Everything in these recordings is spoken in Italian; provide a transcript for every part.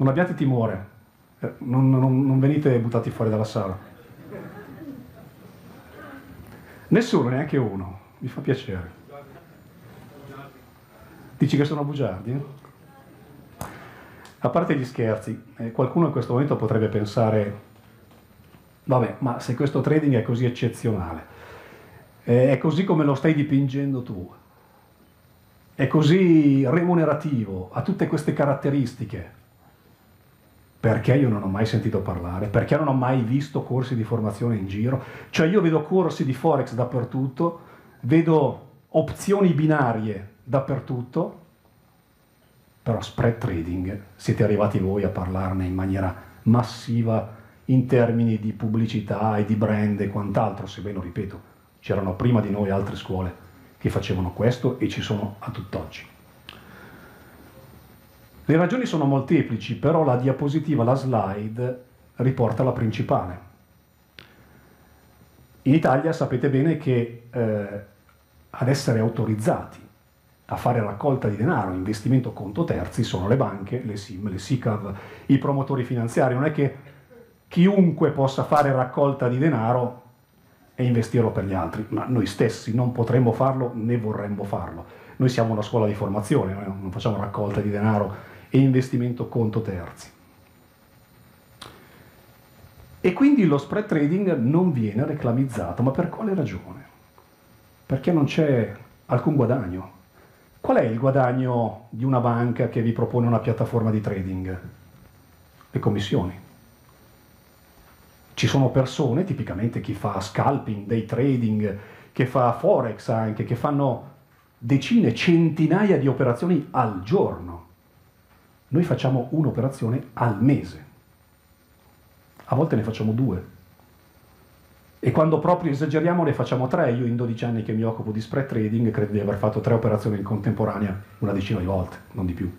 Non abbiate timore, eh, non, non, non venite buttati fuori dalla sala. Nessuno, neanche uno, mi fa piacere. Dici che sono bugiardi? A parte gli scherzi, eh, qualcuno in questo momento potrebbe pensare, vabbè, ma se questo trading è così eccezionale, eh, è così come lo stai dipingendo tu, è così remunerativo, ha tutte queste caratteristiche, perché io non ho mai sentito parlare, perché non ho mai visto corsi di formazione in giro, cioè io vedo corsi di Forex dappertutto, vedo opzioni binarie dappertutto, però spread trading siete arrivati voi a parlarne in maniera massiva in termini di pubblicità e di brand e quant'altro, sebbene, ripeto, c'erano prima di noi altre scuole che facevano questo e ci sono a tutt'oggi. Le ragioni sono molteplici, però la diapositiva, la slide, riporta la principale. In Italia sapete bene che eh, ad essere autorizzati a fare raccolta di denaro, investimento conto terzi, sono le banche, le SIM, le SICAV, i promotori finanziari. Non è che chiunque possa fare raccolta di denaro e investirlo per gli altri, ma noi stessi non potremmo farlo né vorremmo farlo. Noi siamo una scuola di formazione, non facciamo raccolta di denaro e investimento conto terzi. E quindi lo spread trading non viene reclamizzato, ma per quale ragione? Perché non c'è alcun guadagno. Qual è il guadagno di una banca che vi propone una piattaforma di trading? Le commissioni. Ci sono persone, tipicamente chi fa scalping, day trading, che fa forex anche, che fanno decine, centinaia di operazioni al giorno noi facciamo un'operazione al mese, a volte ne facciamo due. E quando proprio esageriamo ne facciamo tre. Io in 12 anni che mi occupo di spread trading credo di aver fatto tre operazioni in contemporanea una decina di volte, non di più.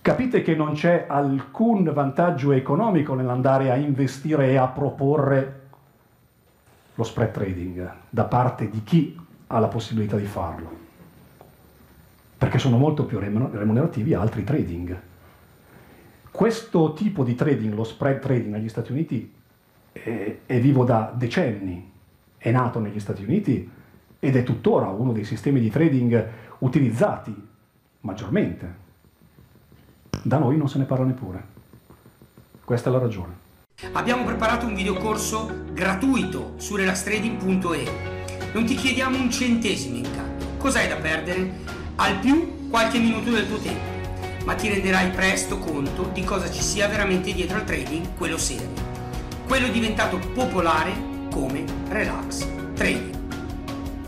Capite che non c'è alcun vantaggio economico nell'andare a investire e a proporre lo spread trading da parte di chi ha la possibilità di farlo perché sono molto più remunerativi altri trading. Questo tipo di trading, lo spread trading negli Stati Uniti, è, è vivo da decenni, è nato negli Stati Uniti ed è tuttora uno dei sistemi di trading utilizzati maggiormente. Da noi non se ne parla neppure. Questa è la ragione. Abbiamo preparato un videocorso gratuito su relastrading.e. Non ti chiediamo un centesimo in cambio. Cos'hai da perdere? Al più qualche minuto del tuo tempo, ma ti renderai presto conto di cosa ci sia veramente dietro al trading, quello serio. Quello diventato popolare come relax trading.